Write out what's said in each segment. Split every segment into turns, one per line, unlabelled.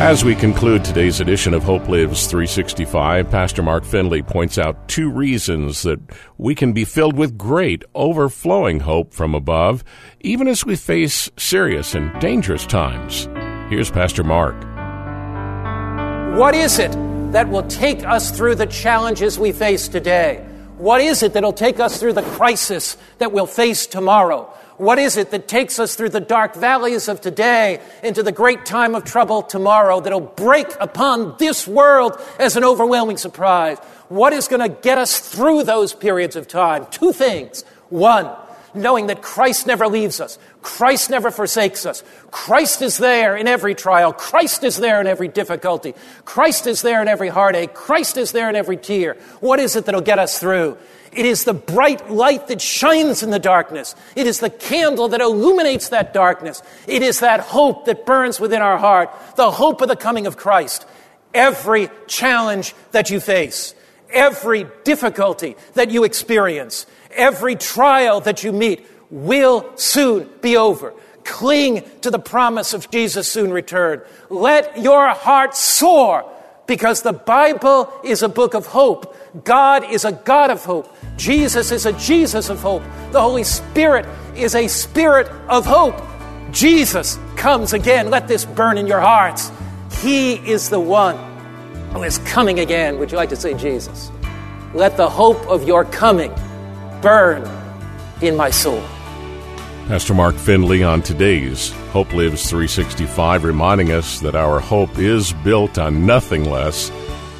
As we conclude today's edition of Hope Lives 365, Pastor Mark Finley points out two reasons that we can be filled with great, overflowing hope from above, even as we face serious and dangerous times. Here's Pastor Mark.
What is it that will take us through the challenges we face today? What is it that'll take us through the crisis that we'll face tomorrow? What is it that takes us through the dark valleys of today into the great time of trouble tomorrow that'll break upon this world as an overwhelming surprise? What is going to get us through those periods of time? Two things. One, knowing that Christ never leaves us. Christ never forsakes us. Christ is there in every trial. Christ is there in every difficulty. Christ is there in every heartache. Christ is there in every tear. What is it that'll get us through? It is the bright light that shines in the darkness. It is the candle that illuminates that darkness. It is that hope that burns within our heart, the hope of the coming of Christ. Every challenge that you face, every difficulty that you experience, every trial that you meet will soon be over. Cling to the promise of Jesus' soon return. Let your heart soar because the Bible is a book of hope. God is a God of hope. Jesus is a Jesus of hope. The Holy Spirit is a spirit of hope. Jesus comes again. Let this burn in your hearts. He is the one who is coming again. Would you like to say Jesus? Let the hope of your coming burn in my soul.
Pastor Mark Finley on today's Hope Lives 365, reminding us that our hope is built on nothing less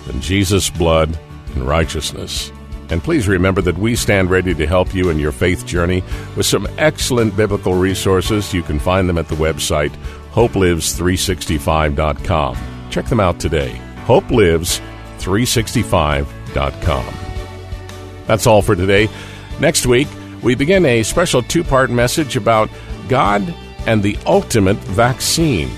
than Jesus' blood and righteousness. And please remember that we stand ready to help you in your faith journey with some excellent biblical resources. You can find them at the website hopelives365.com. Check them out today. hopelives365.com. That's all for today. Next week, we begin a special two part message about God and the ultimate vaccine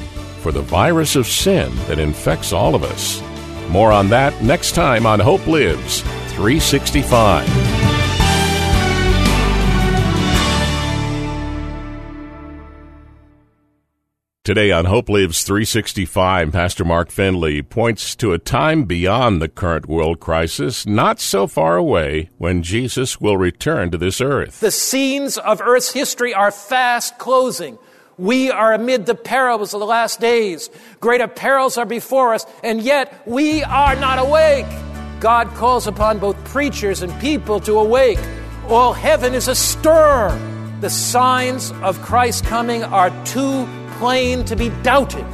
for the virus of sin that infects all of us. More on that next time on Hope Lives 365. Today on Hope Lives 365, Pastor Mark Finley points to a time beyond the current world crisis, not so far away, when Jesus will return to this earth.
The scenes of Earth's history are fast closing. We are amid the perils of the last days. Greater perils are before us, and yet we are not awake. God calls upon both preachers and people to awake. All heaven is astir. The signs of Christ's coming are too plain to be doubted.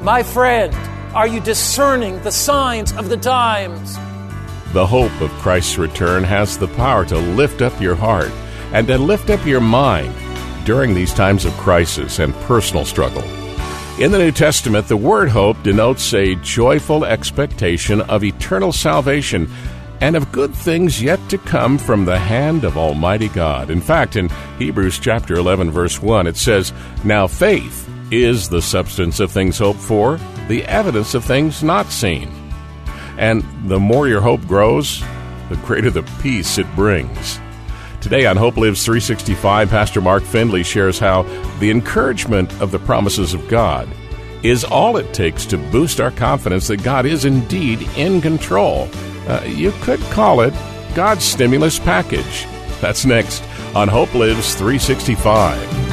My friend, are you discerning the signs of the times?
The hope of Christ's return has the power to lift up your heart and to lift up your mind during these times of crisis and personal struggle. In the New Testament, the word hope denotes a joyful expectation of eternal salvation and of good things yet to come from the hand of Almighty God. In fact, in Hebrews chapter 11 verse 1, it says, "Now faith is the substance of things hoped for, the evidence of things not seen." And the more your hope grows, the greater the peace it brings. Today on Hope Lives 365, Pastor Mark Finley shares how the encouragement of the promises of God is all it takes to boost our confidence that God is indeed in control. Uh, you could call it God's stimulus package. That's next on Hope Lives 365.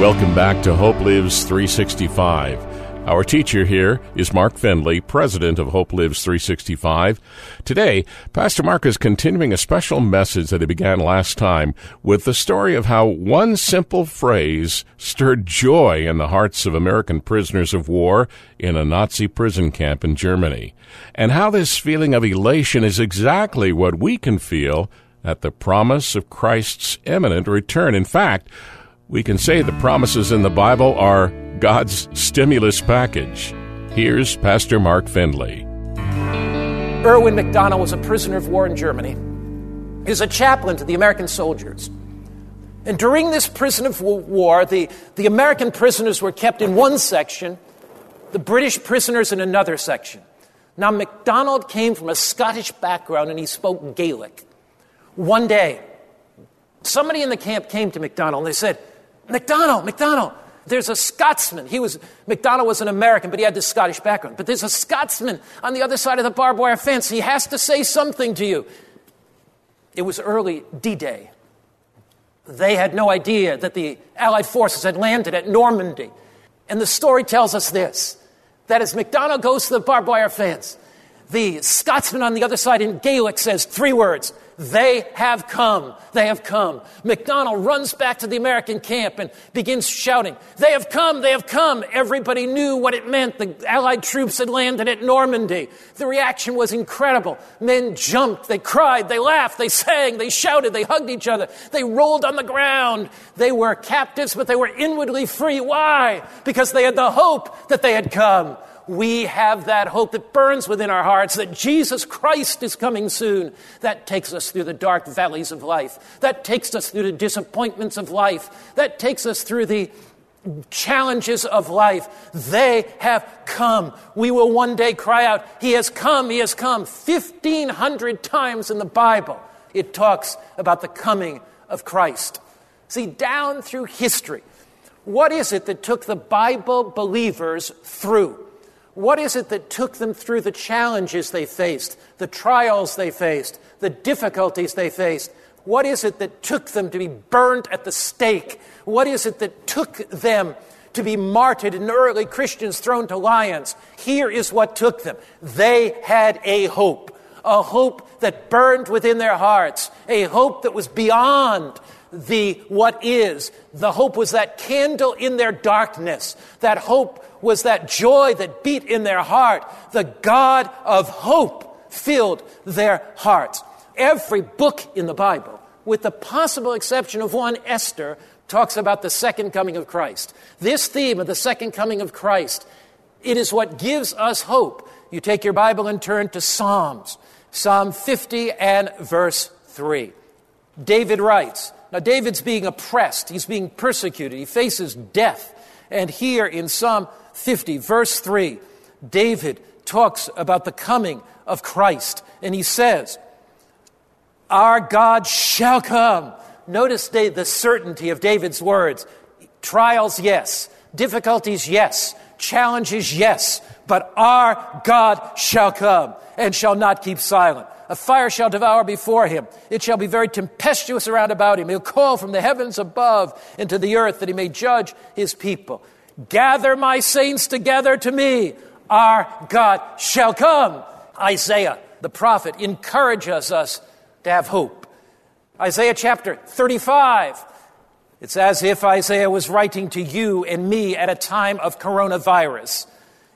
Welcome back to Hope Lives 365. Our teacher here is Mark Finley, president of Hope Lives 365. Today, Pastor Mark is continuing a special message that he began last time with the story of how one simple phrase stirred joy in the hearts of American prisoners of war in a Nazi prison camp in Germany, and how this feeling of elation is exactly what we can feel at the promise of Christ's imminent return. In fact, we can say the promises in the Bible are God's stimulus package. Here's Pastor Mark Finley.
Erwin McDonald was a prisoner of war in Germany. He was a chaplain to the American soldiers. And during this prison of war, the, the American prisoners were kept in one section, the British prisoners in another section. Now, McDonald came from a Scottish background and he spoke Gaelic. One day, somebody in the camp came to McDonald and they said, McDonald, McDonald, there's a Scotsman. He was, McDonald was an American, but he had this Scottish background. But there's a Scotsman on the other side of the barbed wire fence. He has to say something to you. It was early D Day. They had no idea that the Allied forces had landed at Normandy. And the story tells us this that as McDonald goes to the barbed wire fence, the Scotsman on the other side in Gaelic says three words they have come. They have come. McDonald runs back to the American camp and begins shouting, They have come. They have come. Everybody knew what it meant. The Allied troops had landed at Normandy. The reaction was incredible. Men jumped. They cried. They laughed. They sang. They shouted. They hugged each other. They rolled on the ground. They were captives, but they were inwardly free. Why? Because they had the hope that they had come we have that hope that burns within our hearts that Jesus Christ is coming soon. That takes us through the dark valleys of life. That takes us through the disappointments of life. That takes us through the challenges of life. They have come. We will one day cry out, He has come, He has come. 1,500 times in the Bible, it talks about the coming of Christ. See, down through history, what is it that took the Bible believers through? What is it that took them through the challenges they faced, the trials they faced, the difficulties they faced? What is it that took them to be burned at the stake? What is it that took them to be martyred and early Christians thrown to lions? Here is what took them. They had a hope, a hope that burned within their hearts, a hope that was beyond the what is. The hope was that candle in their darkness. That hope was that joy that beat in their heart. The God of hope filled their hearts. Every book in the Bible, with the possible exception of one, Esther, talks about the second coming of Christ. This theme of the second coming of Christ, it is what gives us hope. You take your Bible and turn to Psalms, Psalm 50 and verse 3. David writes, now, David's being oppressed, he's being persecuted, he faces death. And here in Psalm 50, verse 3, David talks about the coming of Christ. And he says, Our God shall come. Notice the certainty of David's words. Trials, yes. Difficulties, yes. Challenges, yes. But our God shall come and shall not keep silent a fire shall devour before him. It shall be very tempestuous around about him. He'll call from the heavens above into the earth that he may judge his people. Gather my saints together to me. Our God shall come. Isaiah, the prophet, encourages us to have hope. Isaiah chapter 35. It's as if Isaiah was writing to you and me at a time of coronavirus.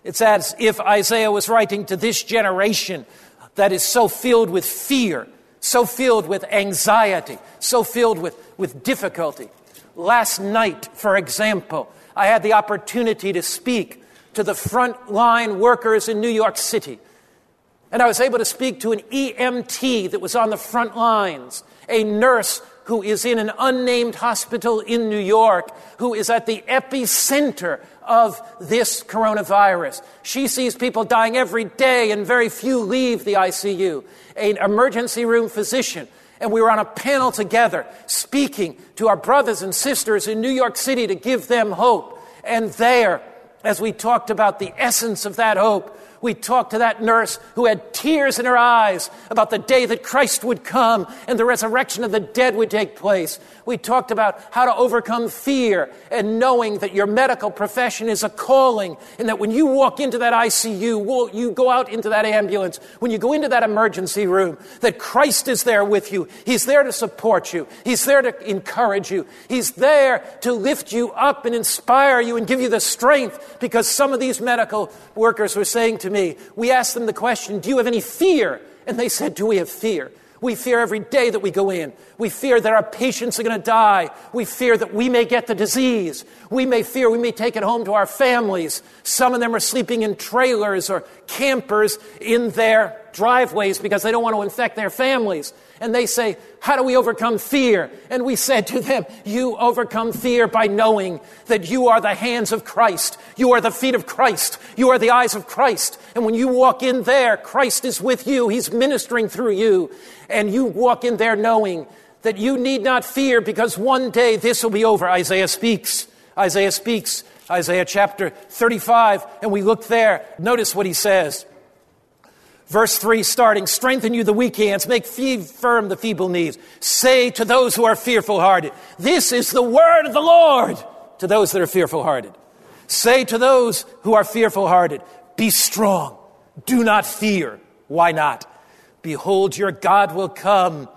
It's as if Isaiah was writing to this generation that is so filled with fear, so filled with anxiety, so filled with, with difficulty. Last night, for example, I had the opportunity to speak to the frontline workers in New York City. And I was able to speak to an EMT that was on the front lines, a nurse who is in an unnamed hospital in New York, who is at the epicenter of this coronavirus. She sees people dying every day, and very few leave the ICU. An emergency room physician. And we were on a panel together speaking to our brothers and sisters in New York City to give them hope. And there, as we talked about the essence of that hope, We talked to that nurse who had tears in her eyes about the day that Christ would come and the resurrection of the dead would take place. We talked about how to overcome fear and knowing that your medical profession is a calling and that when you walk into that ICU, you go out into that ambulance, when you go into that emergency room, that Christ is there with you. He's there to support you. He's there to encourage you. He's there to lift you up and inspire you and give you the strength because some of these medical workers were saying to me, we asked them the question, do you have any fear? And they said, do we have fear? We fear every day that we go in. We fear that our patients are going to die. We fear that we may get the disease. We may fear we may take it home to our families. Some of them are sleeping in trailers or campers in their driveways because they don't want to infect their families and they say, How do we overcome fear? And we said to them, You overcome fear by knowing that you are the hands of Christ, you are the feet of Christ, you are the eyes of Christ. And when you walk in there, Christ is with you, He's ministering through you. And you walk in there knowing that you need not fear because one day this will be over. Isaiah speaks. Isaiah speaks. Isaiah chapter 35. And we look there. Notice what he says. Verse 3 starting, strengthen you the weak hands, make firm the feeble knees. Say to those who are fearful hearted, this is the word of the Lord to those that are fearful hearted. Say to those who are fearful hearted, be strong, do not fear. Why not? Behold, your God will come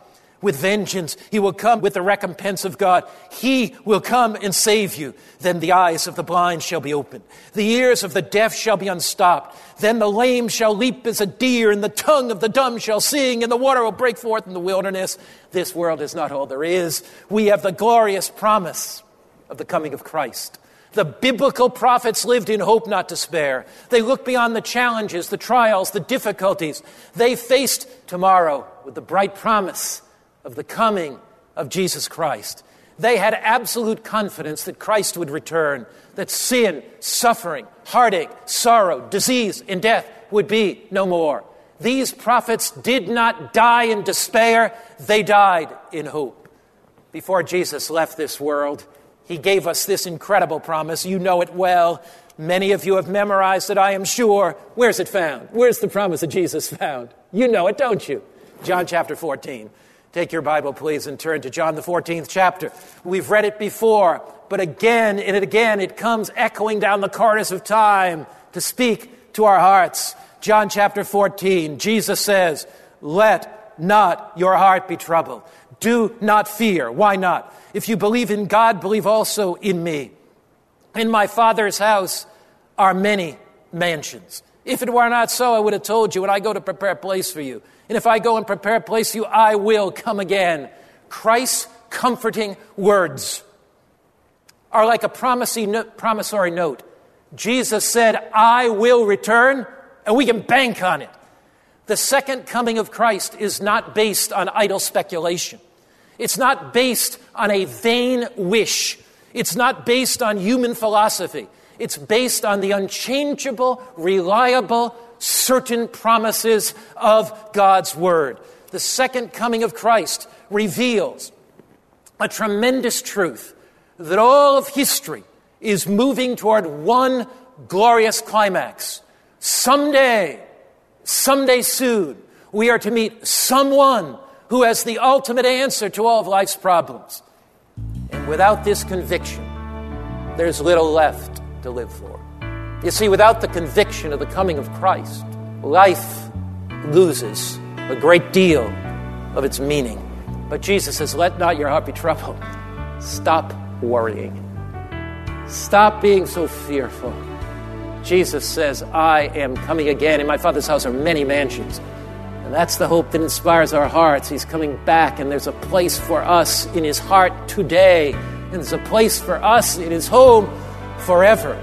with vengeance. He will come with the recompense of God. He will come and save you. Then the eyes of the blind shall be opened. The ears of the deaf shall be unstopped. Then the lame shall leap as a deer, and the tongue of the dumb shall sing, and the water will break forth in the wilderness. This world is not all there is. We have the glorious promise of the coming of Christ. The biblical prophets lived in hope, not despair. They looked beyond the challenges, the trials, the difficulties. They faced tomorrow with the bright promise of the coming of Jesus Christ. They had absolute confidence that Christ would return, that sin, suffering, heartache, sorrow, disease, and death would be no more. These prophets did not die in despair, they died in hope. Before Jesus left this world, he gave us this incredible promise. You know it well. Many of you have memorized it, I am sure. Where's it found? Where's the promise of Jesus found? You know it, don't you? John chapter 14. Take your Bible, please, and turn to John, the 14th chapter. We've read it before, but again and again it comes echoing down the corridors of time to speak to our hearts. John chapter 14, Jesus says, Let not your heart be troubled. Do not fear. Why not? If you believe in God, believe also in me. In my Father's house are many mansions. If it were not so, I would have told you, and I go to prepare a place for you. And if I go and prepare a place for you, I will come again. Christ's comforting words are like a promissory note. Jesus said, I will return, and we can bank on it. The second coming of Christ is not based on idle speculation. It's not based on a vain wish. It's not based on human philosophy. It's based on the unchangeable, reliable, certain promises of God's Word. The second coming of Christ reveals a tremendous truth that all of history is moving toward one glorious climax. Someday, someday soon, we are to meet someone who has the ultimate answer to all of life's problems. And without this conviction, there's little left to live for. You see, without the conviction of the coming of Christ, life loses a great deal of its meaning. But Jesus says, Let not your heart be troubled. Stop worrying. Stop being so fearful. Jesus says, I am coming again. In my Father's house are many mansions. And that's the hope that inspires our hearts. He's coming back, and there's a place for us in His heart today, and there's a place for us in His home forever.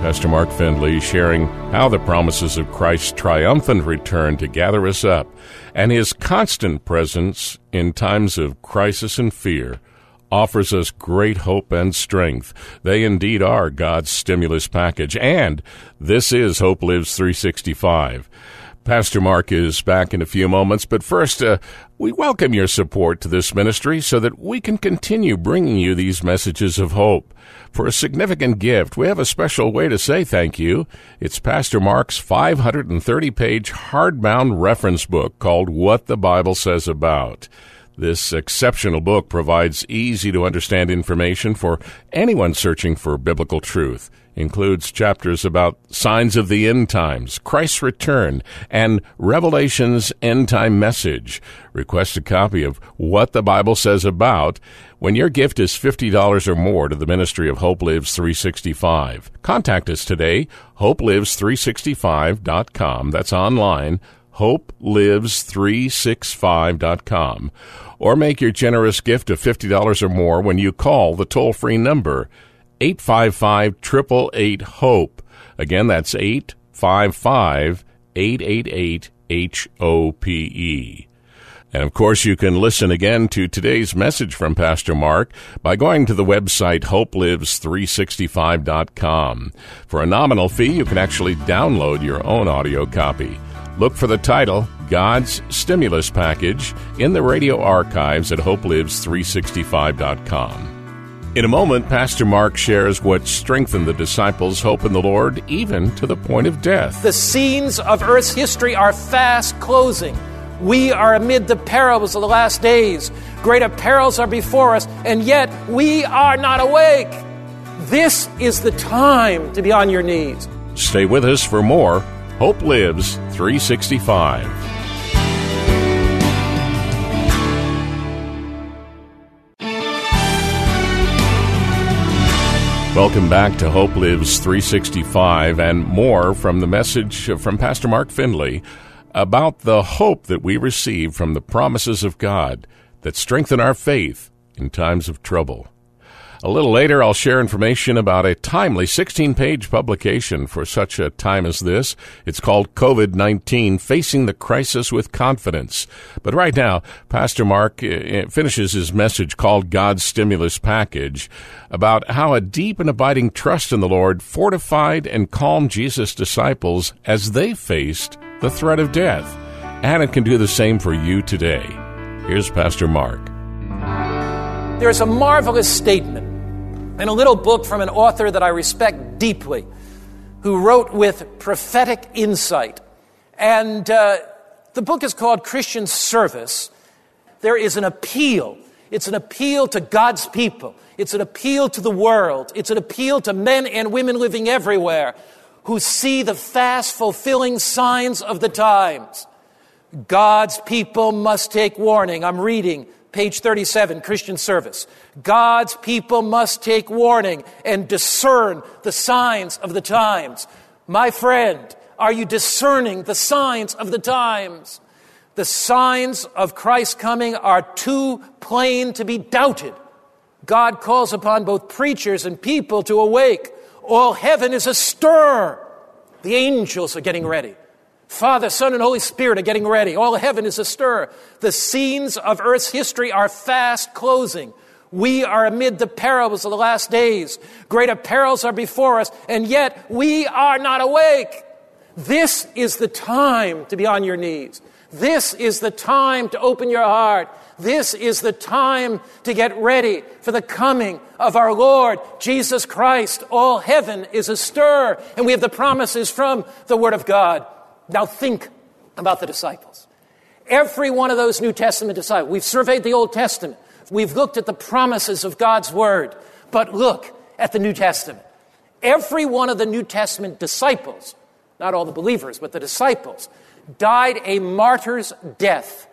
Pastor Mark Finley sharing how the promises of Christ's triumphant return to gather us up and his constant presence in times of crisis and fear offers us great hope and strength. They indeed are God's stimulus package, and this is Hope Lives 365. Pastor Mark is back in a few moments, but first, uh, we welcome your support to this ministry so that we can continue bringing you these messages of hope. For a significant gift, we have a special way to say thank you. It's Pastor Mark's 530 page hardbound reference book called What the Bible Says About. This exceptional book provides easy to understand information for anyone searching for biblical truth. Includes chapters about signs of the end times, Christ's return, and Revelation's end time message. Request a copy of What the Bible Says About when your gift is $50 or more to the Ministry of Hope Lives 365. Contact us today, hopelives365.com. That's online, hopelives365.com or make your generous gift of $50 or more when you call the toll free number 855 888 HOPE. Again, that's 855 888 H O P E. And of course, you can listen again to today's message from Pastor Mark by going to the website hopelives365.com. For a nominal fee, you can actually download your own audio copy. Look for the title, God's Stimulus Package, in the radio archives at hopelives365.com. In a moment, Pastor Mark shares what strengthened the disciples' hope in the Lord, even to the point of death.
The scenes of Earth's history are fast closing. We are amid the perils of the last days. Greater perils are before us, and yet we are not awake. This is the time to be on your knees.
Stay with us for more Hope Lives 365. Welcome back to Hope Lives 365 and more from the message from Pastor Mark Finley about the hope that we receive from the promises of God that strengthen our faith in times of trouble. A little later, I'll share information about a timely 16 page publication for such a time as this. It's called COVID 19 Facing the Crisis with Confidence. But right now, Pastor Mark uh, uh, finishes his message called God's Stimulus Package about how a deep and abiding trust in the Lord fortified and calmed Jesus' disciples as they faced the threat of death. And it can do the same for you today. Here's Pastor Mark.
There's a marvelous statement in a little book from an author that I respect deeply, who wrote with prophetic insight. And uh, the book is called Christian Service. There is an appeal. It's an appeal to God's people. It's an appeal to the world. It's an appeal to men and women living everywhere who see the fast fulfilling signs of the times. God's people must take warning. I'm reading page 37, Christian Service. God's people must take warning and discern the signs of the times. My friend, are you discerning the signs of the times? The signs of Christ's coming are too plain to be doubted. God calls upon both preachers and people to awake. All heaven is astir. The angels are getting ready. Father, Son, and Holy Spirit are getting ready. All heaven is astir. The scenes of earth's history are fast closing. We are amid the perils of the last days. Greater perils are before us, and yet we are not awake. This is the time to be on your knees. This is the time to open your heart. This is the time to get ready for the coming of our Lord Jesus Christ. All heaven is astir, and we have the promises from the Word of God. Now think about the disciples. Every one of those New Testament disciples, we've surveyed the Old Testament, we've looked at the promises of God's Word, but look at the New Testament. Every one of the New Testament disciples, not all the believers, but the disciples, died a martyr's death,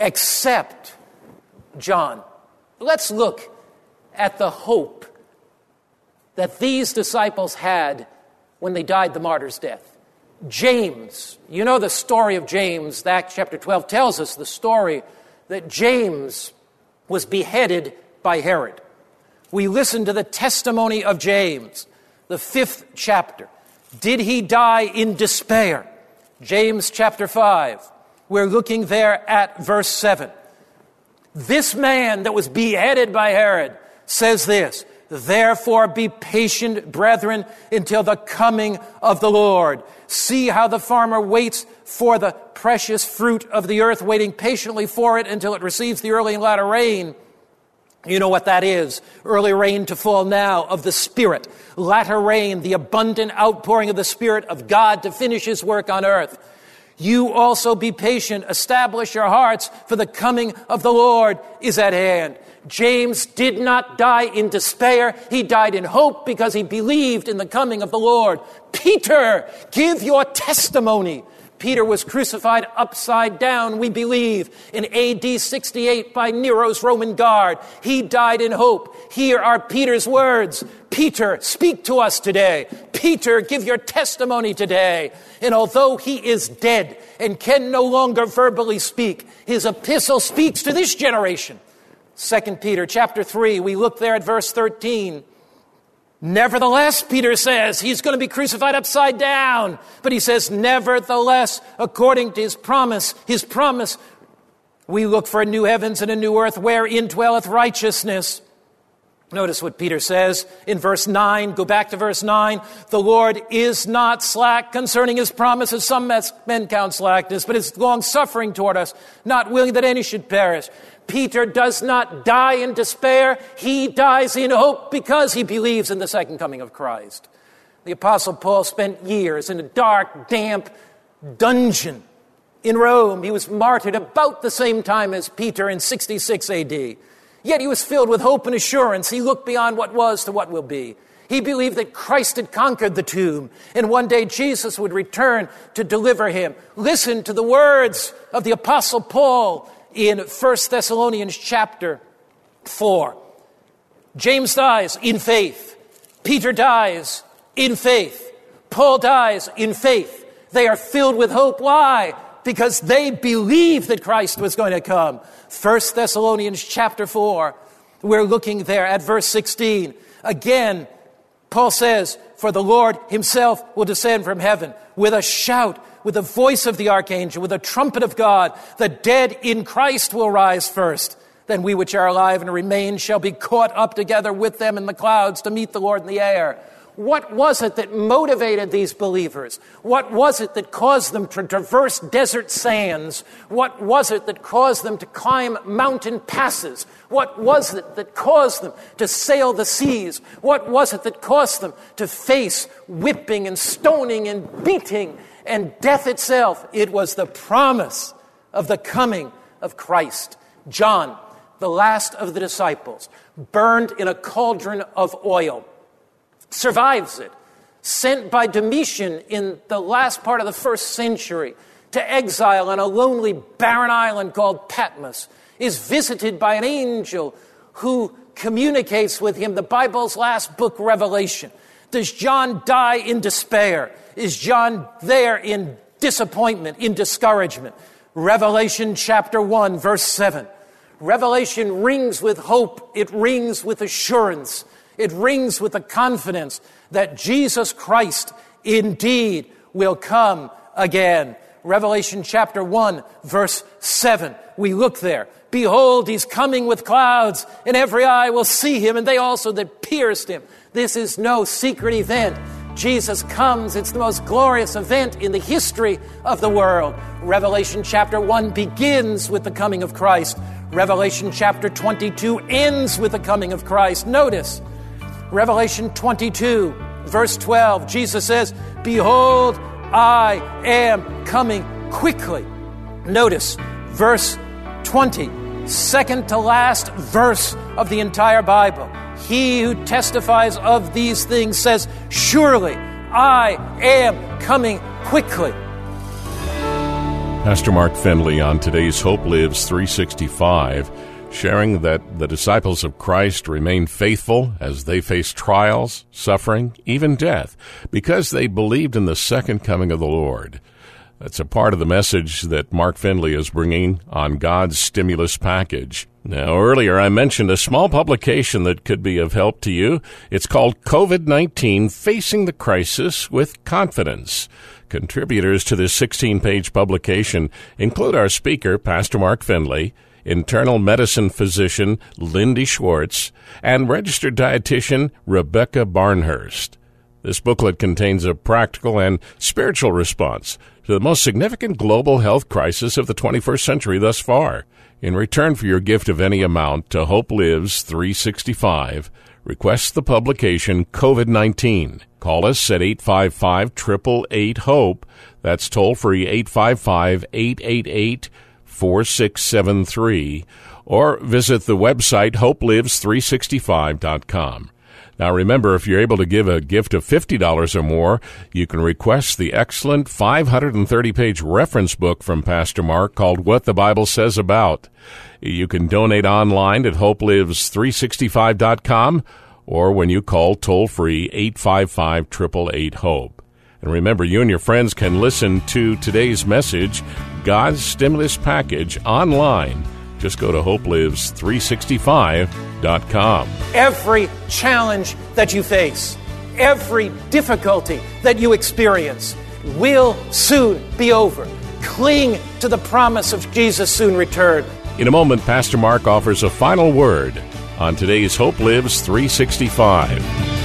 except John. Let's look at the hope that these disciples had when they died the martyr's death. James, you know the story of James. Acts chapter 12 tells us the story that James was beheaded by Herod. We listen to the testimony of James, the fifth chapter. Did he die in despair? James chapter 5. We're looking there at verse 7. This man that was beheaded by Herod says this Therefore be patient, brethren, until the coming of the Lord. See how the farmer waits for the precious fruit of the earth, waiting patiently for it until it receives the early and latter rain. You know what that is. Early rain to fall now of the Spirit. Latter rain, the abundant outpouring of the Spirit of God to finish His work on earth. You also be patient, establish your hearts, for the coming of the Lord is at hand. James did not die in despair. He died in hope because he believed in the coming of the Lord. Peter, give your testimony. Peter was crucified upside down, we believe, in AD 68 by Nero's Roman guard. He died in hope. Here are Peter's words. Peter, speak to us today. Peter, give your testimony today. And although he is dead and can no longer verbally speak, his epistle speaks to this generation. 2 Peter chapter 3, we look there at verse 13. Nevertheless, Peter says, he's going to be crucified upside down. But he says, nevertheless, according to his promise, his promise, we look for a new heavens and a new earth wherein dwelleth righteousness. Notice what Peter says in verse 9. Go back to verse 9. The Lord is not slack concerning his promises. Some men count slackness, but is long suffering toward us, not willing that any should perish, Peter does not die in despair. He dies in hope because he believes in the second coming of Christ. The Apostle Paul spent years in a dark, damp dungeon in Rome. He was martyred about the same time as Peter in 66 AD. Yet he was filled with hope and assurance. He looked beyond what was to what will be. He believed that Christ had conquered the tomb, and one day Jesus would return to deliver him. Listen to the words of the Apostle Paul in 1 Thessalonians chapter 4. James dies in faith. Peter dies in faith. Paul dies in faith. They are filled with hope. Why? Because they believed that Christ was going to come. 1 Thessalonians chapter 4. We're looking there at verse 16. Again, Paul says, For the Lord himself will descend from heaven with a shout with the voice of the archangel, with the trumpet of God. The dead in Christ will rise first. Then we which are alive and remain shall be caught up together with them in the clouds to meet the Lord in the air. What was it that motivated these believers? What was it that caused them to traverse desert sands? What was it that caused them to climb mountain passes? What was it that caused them to sail the seas? What was it that caused them to face whipping and stoning and beating and death itself. It was the promise of the coming of Christ. John, the last of the disciples, burned in a cauldron of oil, survives it, sent by Domitian in the last part of the first century to exile on a lonely, barren island called Patmos, is visited by an angel who communicates with him the Bible's last book, Revelation. Does John die in despair? Is John there in disappointment, in discouragement? Revelation chapter 1, verse 7. Revelation rings with hope, it rings with assurance, it rings with the confidence that Jesus Christ indeed will come again. Revelation chapter 1, verse 7. We look there. Behold, he's coming with clouds, and every eye will see him, and they also that pierced him. This is no secret event. Jesus comes. It's the most glorious event in the history of the world. Revelation chapter 1 begins with the coming of Christ. Revelation chapter 22 ends with the coming of Christ. Notice, Revelation 22, verse 12, Jesus says, Behold, I am coming quickly. Notice, verse 20, second to last verse of the entire Bible. He who testifies of these things says, Surely I am coming quickly.
Pastor Mark Finley on today's Hope Lives 365, sharing that the disciples of Christ remain faithful as they face trials, suffering, even death, because they believed in the second coming of the Lord. That's a part of the message that Mark Finley is bringing on God's stimulus package. Now, earlier I mentioned a small publication that could be of help to you. It's called COVID 19 Facing the Crisis with Confidence. Contributors to this 16 page publication include our speaker, Pastor Mark Finley, internal medicine physician Lindy Schwartz, and registered dietitian Rebecca Barnhurst. This booklet contains a practical and spiritual response to the most significant global health crisis of the 21st century thus far. In return for your gift of any amount to Hope Lives 365, request the publication COVID 19. Call us at 855 888 HOPE. That's toll free 855 888 4673. Or visit the website hopelives365.com. Now remember, if you're able to give a gift of $50 or more, you can request the excellent 530 page reference book from Pastor Mark called What the Bible Says About. You can donate online at hopelives365.com or when you call toll free 855 888 HOPE. And remember, you and your friends can listen to today's message, God's Stimulus Package, online just go to hopelives365.com.
Every challenge that you face, every difficulty that you experience will soon be over. Cling to the promise of Jesus' soon return.
In a moment, Pastor Mark offers a final word on today's Hope Lives 365.